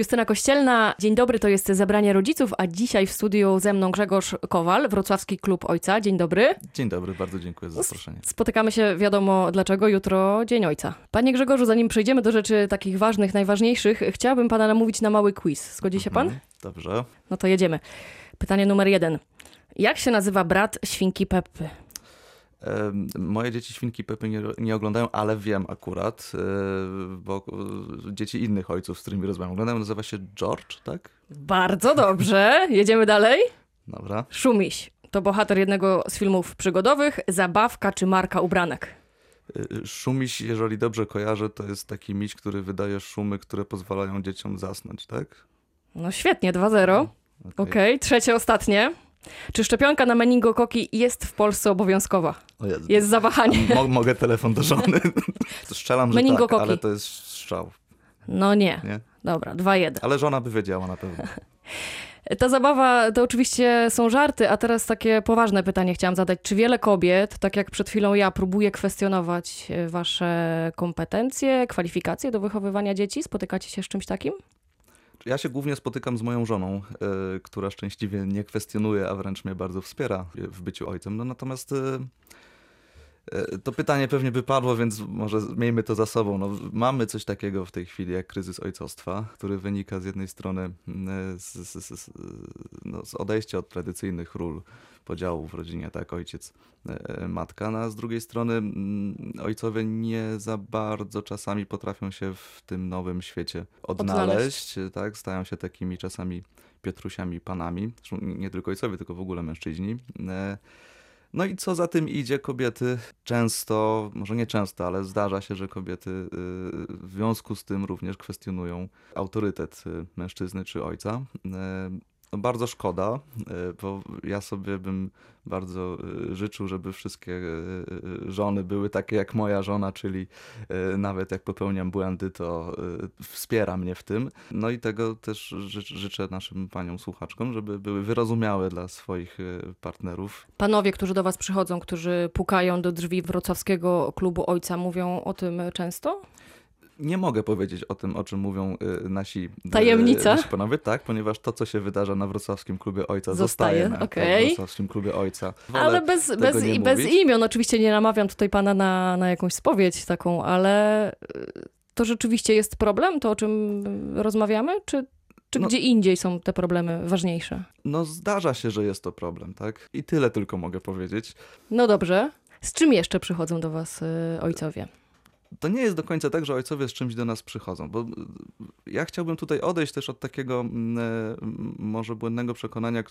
Justyna Kościelna, dzień dobry, to jest Zebranie Rodziców, a dzisiaj w studiu ze mną Grzegorz Kowal, Wrocławski Klub Ojca. Dzień dobry. Dzień dobry, bardzo dziękuję za zaproszenie. Spotykamy się, wiadomo dlaczego, jutro Dzień Ojca. Panie Grzegorzu, zanim przejdziemy do rzeczy takich ważnych, najważniejszych, chciałabym pana namówić na mały quiz. Zgodzi się pan? Mhm, Dobrze. No to jedziemy. Pytanie numer jeden. Jak się nazywa brat świnki Peppy? Moje dzieci świnki Pepy nie, nie oglądają, ale wiem akurat, e, bo e, dzieci innych ojców, z którymi rozmawiam, oglądają, nazywa się George, tak? Bardzo dobrze. Jedziemy dalej. Dobra. Szumiś. To bohater jednego z filmów przygodowych, zabawka czy marka ubranek. E, Szumiś, jeżeli dobrze kojarzę, to jest taki miś, który wydaje szumy, które pozwalają dzieciom zasnąć, tak? No świetnie, 2-0. Okej. Okej, trzecie, ostatnie. Czy szczepionka na meningokoki jest w Polsce obowiązkowa? Jest zawahanie. Mo- mogę telefon do żony? Strzelam, że tak, ale to jest strzał, No nie. nie? Dobra, 2-1. Ale żona by wiedziała na pewno. Ta zabawa to oczywiście są żarty, a teraz takie poważne pytanie chciałam zadać. Czy wiele kobiet, tak jak przed chwilą ja, próbuje kwestionować e, wasze kompetencje, kwalifikacje do wychowywania dzieci? Spotykacie się z czymś takim? Ja się głównie spotykam z moją żoną, y, która szczęśliwie nie kwestionuje, a wręcz mnie bardzo wspiera w byciu ojcem. No natomiast y, to pytanie pewnie by padło, więc może miejmy to za sobą. No, mamy coś takiego w tej chwili jak kryzys ojcostwa, który wynika z jednej strony y, z, z, z, z, no, z odejścia od tradycyjnych ról podziału w rodzinie, tak, ojciec, y, matka, no, a z drugiej strony mm, ojcowie nie za bardzo czasami potrafią się w tym nowym świecie odnaleźć, tak, stają się takimi czasami Piotrusiami panami, zresztą nie tylko ojcowie, tylko w ogóle mężczyźni. No i co za tym idzie, kobiety często, może nie często, ale zdarza się, że kobiety y, w związku z tym również kwestionują autorytet y, mężczyzny czy ojca. E, No bardzo szkoda, y, bo ja sobie bym bardzo y, życzył, żeby wszystkie y, żony były takie jak moja żona, czyli nawet jak popełniam błędy, to wspiera mnie w tym. No i tego też ży- życzę naszym paniom słuchaczkom, żeby były wyrozumiałe dla swoich partnerów. Panowie, którzy do was przychodzą, którzy pukają do drzwi wrocławskiego klubu ojca, mówią o tym często? Nie mogę powiedzieć o tym, o czym mówią y, nasi, y, Tajemnica? nasi panowie, tak, ponieważ to, co się wydarza na wrocławskim klubie ojca, Zostaje, zostaje na okej. wrocławskim klubie ojca. Wolę Ale bez, bez, i bez imion. Oczywiście nie namawiam tutaj pana na, na jakąś spowiedź taką, ale y, to rzeczywiście jest problem, to o czym rozmawiamy? Czy, czy No- gdzie indziej są te problemy ważniejsze? No zdarza się, że jest to problem, tak? I tyle tylko mogę powiedzieć. No dobrze. Z czym jeszcze przychodzą do was y, ojcowie? To nie jest do końca tak, że ojcowie z czymś do nas przychodzą, bo y, ja chciałbym tutaj odejść też od takiego mm, m, może błędnego przekonania,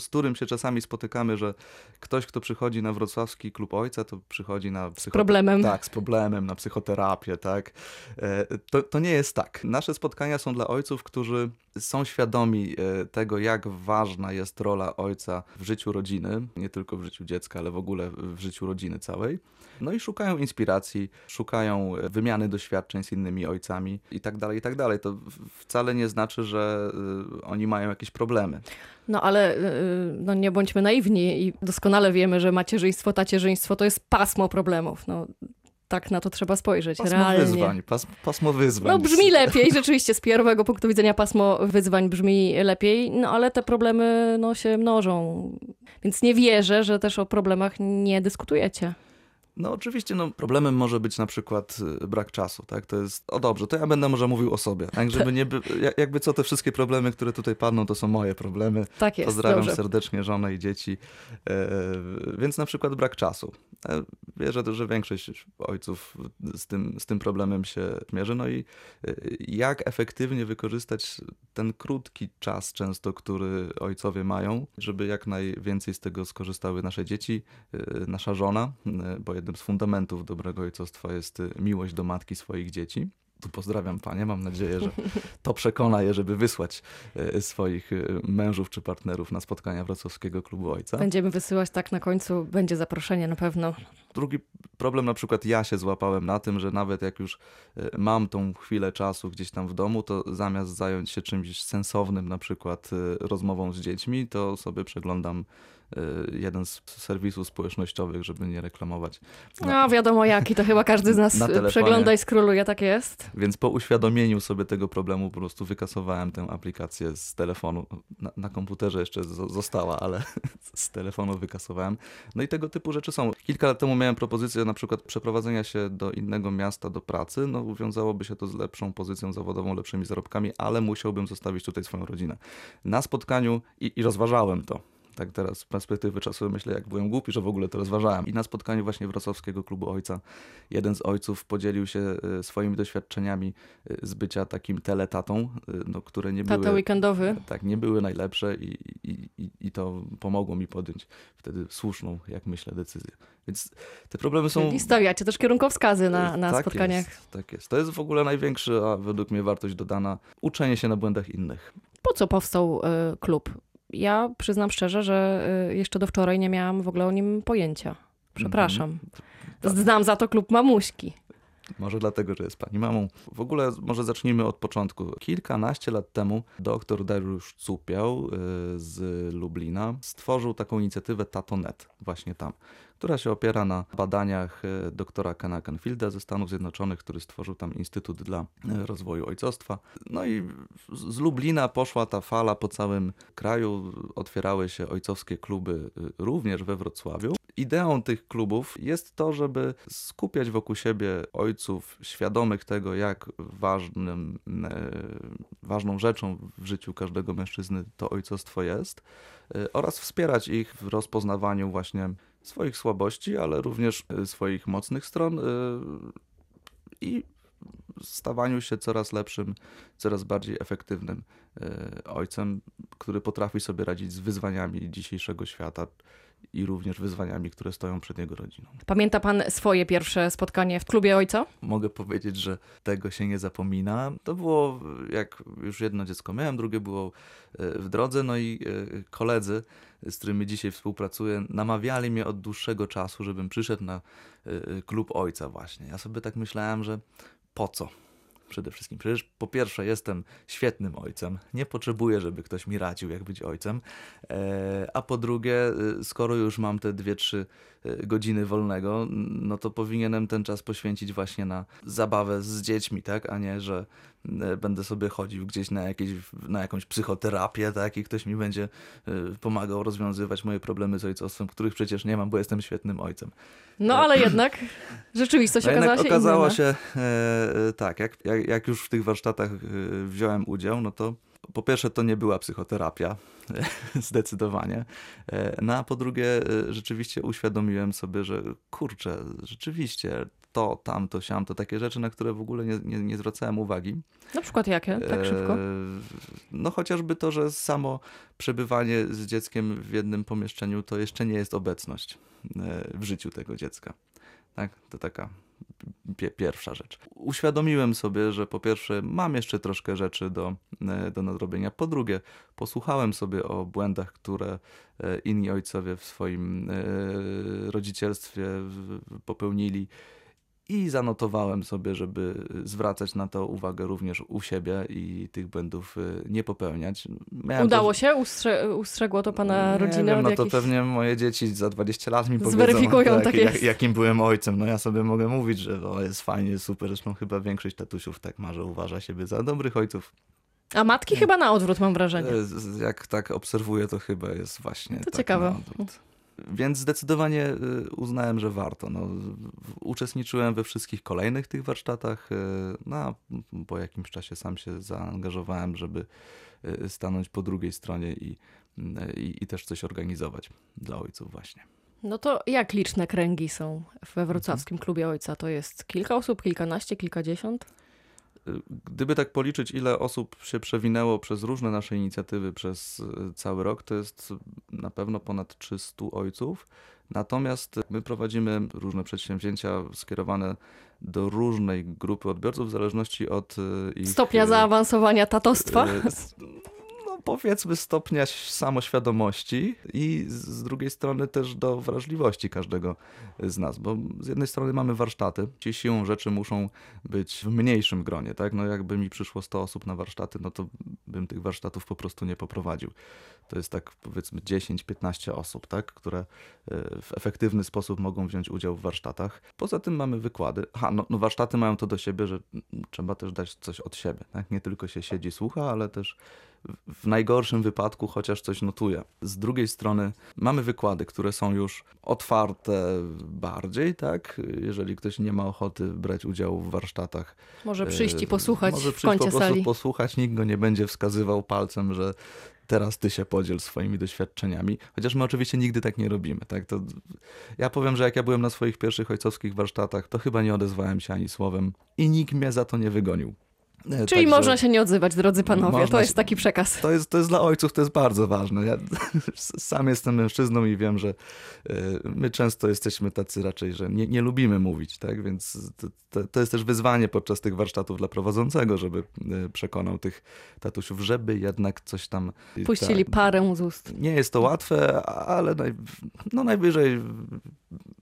z którym się czasami spotykamy, że ktoś, kto przychodzi na wrocławski klub ojca, to przychodzi na psychoterapię. problemem. Tak, z problemem, na psychoterapię, tak. E, To, to nie jest tak. Nasze spotkania są dla ojców, którzy są świadomi e, tego, jak ważna jest rola ojca w życiu rodziny, nie tylko w życiu dziecka, ale w ogóle w życiu rodziny całej. No i szukają inspiracji, szukają e, wymiany doświadczeń z innymi ojcami i tak dalej, i tak dalej. To wcale nie znaczy, że y, oni mają jakieś problemy. No ale y, no, nie bądźmy naiwni i doskonale wiemy, że macierzyństwo, tacierzyństwo to jest pasmo problemów. No, tak na to trzeba spojrzeć. Pasmo realnie. wyzwań, pas, pasmo wyzwań. No brzmi lepiej, rzeczywiście z pierwszego punktu widzenia pasmo wyzwań brzmi lepiej, no ale te problemy no, się mnożą. Więc nie wierzę, że też o problemach nie dyskutujecie. No oczywiście, no, problemem może być na przykład y, brak czasu, tak? To jest, o dobrze, to ja będę może mówił o sobie, tak? Żeby nie, by, ja- jakby co, te wszystkie problemy, które tutaj padną, to są moje problemy. Tak jest, Pozdrawiam dobrze. serdecznie żonę i dzieci. E, więc na przykład brak czasu. E, wierzę, że większość ojców z tym, z tym problemem się mierzy. No i e, jak efektywnie wykorzystać ten krótki czas często, który ojcowie mają, żeby jak najwięcej z tego skorzystały nasze dzieci, e, nasza żona, bo jednym z fundamentów dobrego ojcostwa jest e, miłość do matki swoich dzieci. Tu pozdrawiam panie, mam nadzieję, że to przekona je, żeby wysłać e, swoich e, mężów czy partnerów na spotkania wrocławskiego klubu ojca. Będziemy wysyłać tak na końcu, będzie zaproszenie na pewno. Drugi problem, na przykład ja się złapałem na tym, że nawet jak już mam tą chwilę czasu gdzieś tam w domu, to zamiast zająć się czymś sensownym, na przykład rozmową z dziećmi, to sobie przeglądam jeden z serwisów społecznościowych, żeby nie reklamować. No wiadomo jaki, to chyba każdy z nas przegląda i skróluje, tak jest. Więc po uświadomieniu sobie tego problemu po prostu wykasowałem tę aplikację z telefonu. Na, na komputerze jeszcze zo- została, ale z telefonu wykasowałem. No i tego typu rzeczy są. Kilka lat temu miałem propozycję na przykład przeprowadzenia się do innego miasta do pracy. No wiązałoby się to z lepszą pozycją zawodową, lepszymi zarobkami, ale musiałbym zostawić tutaj swoją rodzinę. Na spotkaniu i, i rozważałem to. Tak teraz z perspektywy czasu myślę, jak byłem głupi, że w ogóle to rozważałem. I na spotkaniu właśnie Wrocławskiego Klubu Ojca jeden z ojców podzielił się e, swoimi doświadczeniami e, z bycia takim teletatą, e, no, które nie Tata były, weekendowy. tak, nie były najlepsze i, i, i, i to pomogło mi podjąć wtedy słuszną, jak myślę, decyzję. Więc te problemy są... Czyli stawiacie też kierunkowskazy na, na tak spotkaniach. Jest, tak jest. To jest w ogóle największa, według mnie, wartość dodana. Uczenie się na błędach innych. Po co powstał y, klub? Ja przyznam szczerze, że y, jeszcze do wczoraj nie miałam w ogóle o nim pojęcia. Przepraszam. Tak. Znam za to klub mamuśki. Może dlatego, że jest pani mamą. W ogóle może zacznijmy od początku. Kilkanaście lat temu doktor Dariusz Cupiał y, z Lublina stworzył taką inicjatywę Tatonet właśnie tam, która się opiera na badaniach y, doktora Kena Canfielda ze Stanów Zjednoczonych, który stworzył tam Instytut dla y, Rozwoju Ojcostwa. No i z Lublina poszła ta fala po całym kraju. Otwierały się ojcowskie kluby y, również we Wrocławiu. Ideą tych klubów jest to, żeby skupiać wokół siebie ojców świadomych tego, jak ważnym, e, ważną rzeczą w życiu każdego mężczyzny to ojcostwo jest, e, oraz wspierać ich w rozpoznawaniu właśnie swoich słabości, ale również e, swoich mocnych stron e, i stawaniu się coraz lepszym, coraz bardziej efektywnym e, ojcem, który potrafi sobie radzić z wyzwaniami dzisiejszego świata i również wyzwaniami, które stoją przed jego rodziną. Pamięta pan swoje pierwsze spotkanie w klubie ojca? Mogę powiedzieć, że tego się nie zapomina. To było, jak już jedno dziecko miałem, drugie było e, w drodze, no i e, koledzy, z którymi dzisiaj współpracuję, namawiali mnie od dłuższego czasu, żebym przyszedł na e, klub ojca właśnie. Ja sobie tak myślałem, że po co? Przede wszystkim. Przecież po pierwsze jestem świetnym ojcem, nie potrzebuję, żeby ktoś mi radził, jak być ojcem. E, a po drugie, e, skoro już mam te 2-3 godziny wolnego, no to powinienem ten czas poświęcić właśnie na zabawę z dziećmi, tak? A nie, że e, będę sobie chodził gdzieś na, jakieś, na jakąś psychoterapię, tak? I ktoś mi będzie e, pomagał rozwiązywać moje problemy z ojcostwem, których przecież nie mam, bo jestem świetnym ojcem. No ale jednak rzeczywistość No okazała się okazało inna. się, e, e, tak, jak, jak, jak już w tych warsztatach e, wziąłem udział, no to po pierwsze to nie była psychoterapia, zdecydowanie. E, No a po drugie e, rzeczywiście uświadomiłem sobie, że kurczę, rzeczywiście to, tamto, siamto, takie rzeczy, na które w ogóle nie, nie, nie zwracałem uwagi. Na przykład jakie? Tak szybko? E, No chociażby to, że samo przebywanie z dzieckiem w jednym pomieszczeniu to jeszcze nie jest obecność w życiu tego dziecka. Tak, to taka pierwsza rzecz. Uświadomiłem sobie, że po pierwsze mam jeszcze troszkę rzeczy do, e, do nadrobienia. Po drugie, posłuchałem sobie o błędach, które e, inni ojcowie w swoim e, rodzicielstwie popełnili. I zanotowałem sobie, żeby zwracać na to uwagę również u siebie i tych błędów y, nie popełniać. Miałem Udało też- się? Ustrze ustrzegło to pana nie rodzinę wiem, no to pewnie moje dzieci za 20 lat mi powiedzą, Zweryfikują, tak jak, jakim byłem ojcem. No ja sobie mogę mówić, że o, jest fajnie, super. Zresztą chyba większość tatusiów tak ma, że uważa siebie za dobrych ojców. A matki chyba na odwrót mam wrażenie. E, Jak tak obserwuję, to chyba jest właśnie To tak ciekawe. Więc zdecydowanie y, uznałem, że warto. No, uczestniczyłem we wszystkich kolejnych tych warsztatach. y, No, a po jakimś czasie sam się zaangażowałem, żeby y, stanąć po drugiej stronie i, i, i też coś organizować dla ojców właśnie. No to jak liczne kręgi są we wrocławskim klubie ojca? To jest kilka osób, kilkanaście, kilkadziesiąt? Gdyby tak policzyć, ile osób się przewinęło przez różne nasze inicjatywy przez y, cały rok, to jest na pewno ponad 300 ojców. Natomiast my prowadzimy różne przedsięwzięcia skierowane do różnej grupy odbiorców w zależności od y, ich... Stopnia y, zaawansowania tatostwa? powiedzmy stopnia samoświadomości i z drugiej strony też do wrażliwości każdego z nas, bo z jednej strony mamy warsztaty, ci siłą rzeczy muszą być w mniejszym gronie, tak? No jakby mi przyszło 100 osób na warsztaty, no to bym tych warsztatów po prostu nie poprowadził. To jest tak powiedzmy 10-15 osób, tak? Które e, w efektywny sposób mogą wziąć udział w warsztatach. Poza tym mamy wykłady. Ha, no, no warsztaty mają to do siebie, że trzeba też dać coś od siebie, tak? Nie tylko się siedzi, słucha, ale też w najgorszym wypadku chociaż coś notuje. Z drugiej strony mamy wykłady, które są już otwarte bardziej, tak? Jeżeli ktoś nie ma ochoty brać udziału w warsztatach. Może przyjść i e, posłuchać może przyjść w kącie po prostu sali. posłuchać, nikt go nie będzie wskazywał palcem, że teraz ty się podziel swoimi doświadczeniami. Chociaż my oczywiście nigdy tak nie robimy. Tak? To ja powiem, że jak ja byłem na swoich pierwszych ojcowskich warsztatach, to chyba nie odezwałem się ani słowem i nikt mnie za to nie wygonił. E, Czyli Także można się nie odzywać, drodzy panowie. To jest taki przekaz. To jest, to jest dla ojców, to jest bardzo ważne. Ja sam jestem mężczyzną i wiem, że e, my często jesteśmy tacy raczej, że nie, nie lubimy mówić, tak? Więc to, to, jest też wyzwanie podczas tych warsztatów dla prowadzącego, żeby e, przekonał tych tatusiów, żeby jednak coś tam... Puścili ta, parę z ust. Nie jest to łatwe, ale naj, no najwyżej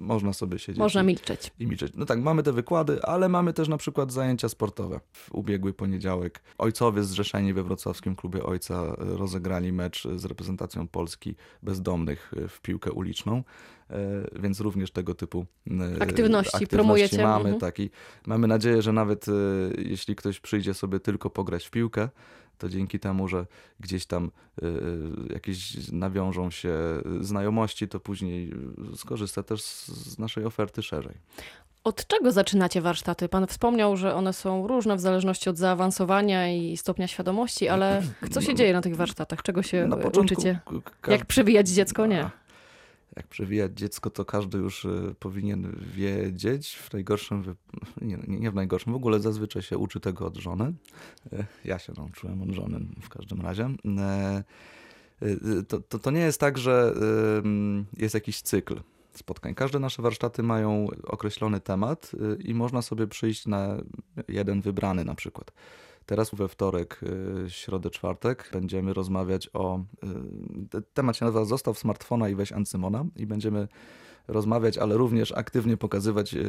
można sobie siedzieć. Można milczeć. I milczeć. No tak, mamy te wykłady, ale mamy też na przykład zajęcia sportowe. W ubiegły poniedziałek ojcowie zrzeszeni we wrocławskim klubie ojca rozegrali mecz z reprezentacją Polski bezdomnych w piłkę uliczną e, więc również tego typu aktywności, aktywności promujecie. Mamy, mhm. taki, mamy nadzieję, że nawet e, jeśli ktoś przyjdzie sobie tylko pograć w piłkę, to dzięki temu, że gdzieś tam jakieś nawiążą się znajomości, to później skorzysta też z naszej oferty szerzej. Od czego zaczynacie warsztaty? Pan wspomniał, że one są różne w zależności od zaawansowania i stopnia świadomości, ale co się dzieje na tych warsztatach? Czego się na uczycie? Jak przewijać dziecko? Nie jak przewijać dziecko, to każdy już y, powinien wiedzieć. W najgorszym, nie, nie w najgorszym, w ogóle zazwyczaj się uczy tego od żony. Y, ja się nauczyłem od żony w każdym razie. Y, to, to, to nie jest tak, że jest jakiś cykl spotkań. Każde nasze warsztaty mają określony temat i można sobie przyjść na jeden wybrany na przykład. Teraz we wtorek, y, środę, czwartek będziemy rozmawiać o. Y, temat się nazywa Zostaw smartfona i weź Ancymona i będziemy rozmawiać, ale również aktywnie pokazywać, y,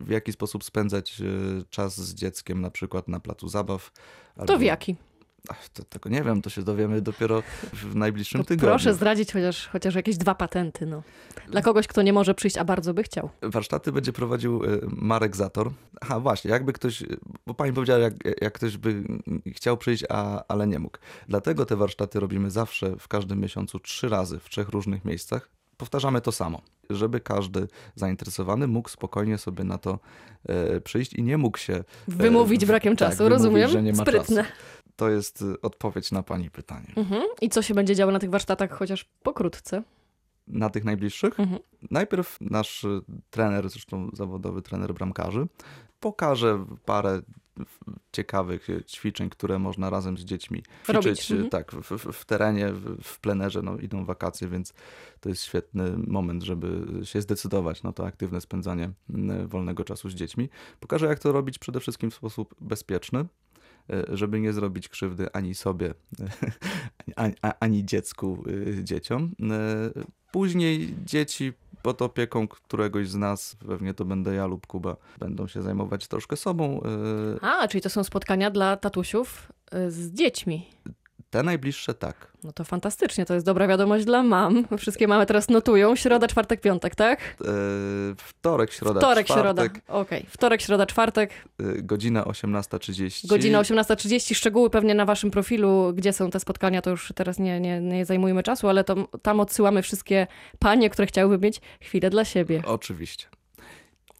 w jaki sposób spędzać czas z dzieckiem, na przykład na placu zabaw. To w jaki? Ach, to, tego nie wiem, to się dowiemy dopiero w najbliższym to tygodniu. Proszę zdradzić chociaż, chociaż jakieś dwa patenty. No. Dla kogoś, kto nie może przyjść, a bardzo by chciał. Warsztaty będzie prowadził y, Marek Zator. Aha, właśnie, jakby ktoś, bo pani powiedziała, jak, jak ktoś by chciał przyjść, a, ale nie mógł. Dlatego te warsztaty robimy zawsze w każdym miesiącu trzy razy w trzech różnych miejscach. Powtarzamy to samo, żeby każdy zainteresowany mógł spokojnie sobie na to e, przyjść i nie mógł się. Wymówić brakiem tak, czasu, rozumiem. Że nie ma Sprytne. Czasu to jest y, odpowiedź na Pani pytanie. Mhm. I co się będzie działo na tych warsztatach, chociaż pokrótce? Na tych najbliższych? Mhm. Najpierw nasz y, trener, zresztą zawodowy trener bramkarzy, pokaże parę ciekawych ćwiczeń, które można razem z dziećmi ćwiczyć mhm. tak, w, w, terenie, w, plenerze. No, idą wakacje, więc to jest świetny moment, żeby się zdecydować na to aktywne spędzanie wolnego czasu z dziećmi. Pokażę, jak to robić przede wszystkim w sposób bezpieczny, żeby nie zrobić krzywdy ani sobie, ani, ani dziecku, y, dzieciom. E, później dzieci pod opieką któregoś z nas, pewnie to będę ja lub Kuba, będą się zajmować troszkę sobą. E, A, czyli to są spotkania dla tatusiów z dziećmi. Te najbliższe tak. No to fantastycznie, to jest dobra wiadomość dla mam. Wszystkie mamy teraz notują. Środa, czwartek, piątek, tak? Yy, wtorek, środa, wtorek, czwartek. środa. Okej, okay. wtorek, środa, czwartek. Yy, godzina 18.30. Godzina 18.30. Szczegóły pewnie na waszym profilu, gdzie są te spotkania, to już teraz nie, nie, nie zajmujemy czasu, ale to, tam odsyłamy wszystkie panie, które chciałyby mieć chwilę dla siebie. Oczywiście.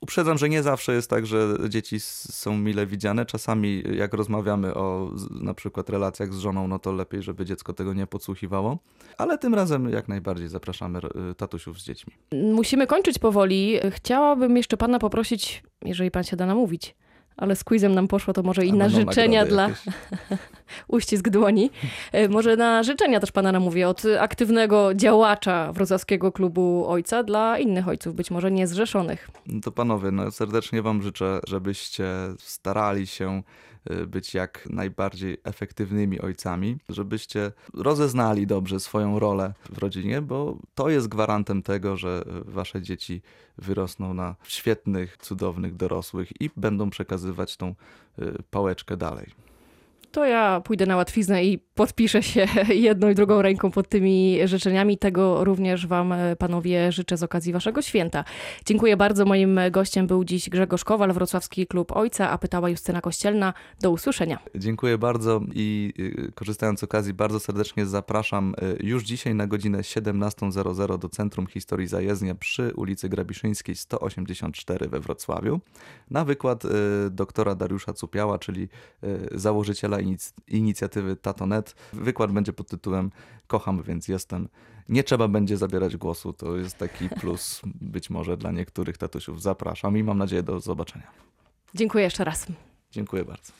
Uprzedzam, że nie zawsze jest tak, że dzieci są mile widziane. Czasami jak rozmawiamy o na przykład relacjach z żoną, no to lepiej, żeby dziecko tego nie podsłuchiwało. Ale tym razem jak najbardziej zapraszamy tatusiów z dziećmi. Musimy kończyć powoli. Chciałabym jeszcze pana poprosić, jeżeli pan się da namówić, ale z quizem nam poszło, to może i na życzenia dla... Uścisk dłoni. E, może na życzenia też pana namówię od aktywnego działacza wrocławskiego klubu ojca dla innych ojców, być może niezrzeszonych. No to panowie, no serdecznie wam życzę, żebyście starali się być jak najbardziej efektywnymi ojcami, żebyście rozeznali dobrze swoją rolę w rodzinie, bo to jest gwarantem tego, że y, wasze dzieci wyrosną na świetnych, cudownych dorosłych i będą przekazywać tą y, pałeczkę dalej. To ja pójdę na łatwiznę i podpiszę się jedną i drugą ręką pod tymi życzeniami. Tego również Wam, e, panowie, życzę z okazji Waszego święta. Dziękuję bardzo. Moim gościem był dziś Grzegorz Kowal, Wrocławski Klub Ojca, a pytała Justyna Kościelna. Do usłyszenia. Dziękuję bardzo i y, korzystając z okazji bardzo serdecznie zapraszam y, już dzisiaj na godzinę 17.00 do Centrum Historii Zajezdnia przy ulicy Grabiszyńskiej 184 we Wrocławiu na wykład y, doktora Dariusza Cupiała, czyli założyciela inic- inicjatywy Tatonet. Wykład będzie pod tytułem Kocham, więc jestem. Nie trzeba będzie zabierać głosu, to jest taki plus być może dla niektórych tatusiów. Zapraszam i mam nadzieję do zobaczenia. Dziękuję jeszcze raz. Dziękuję bardzo.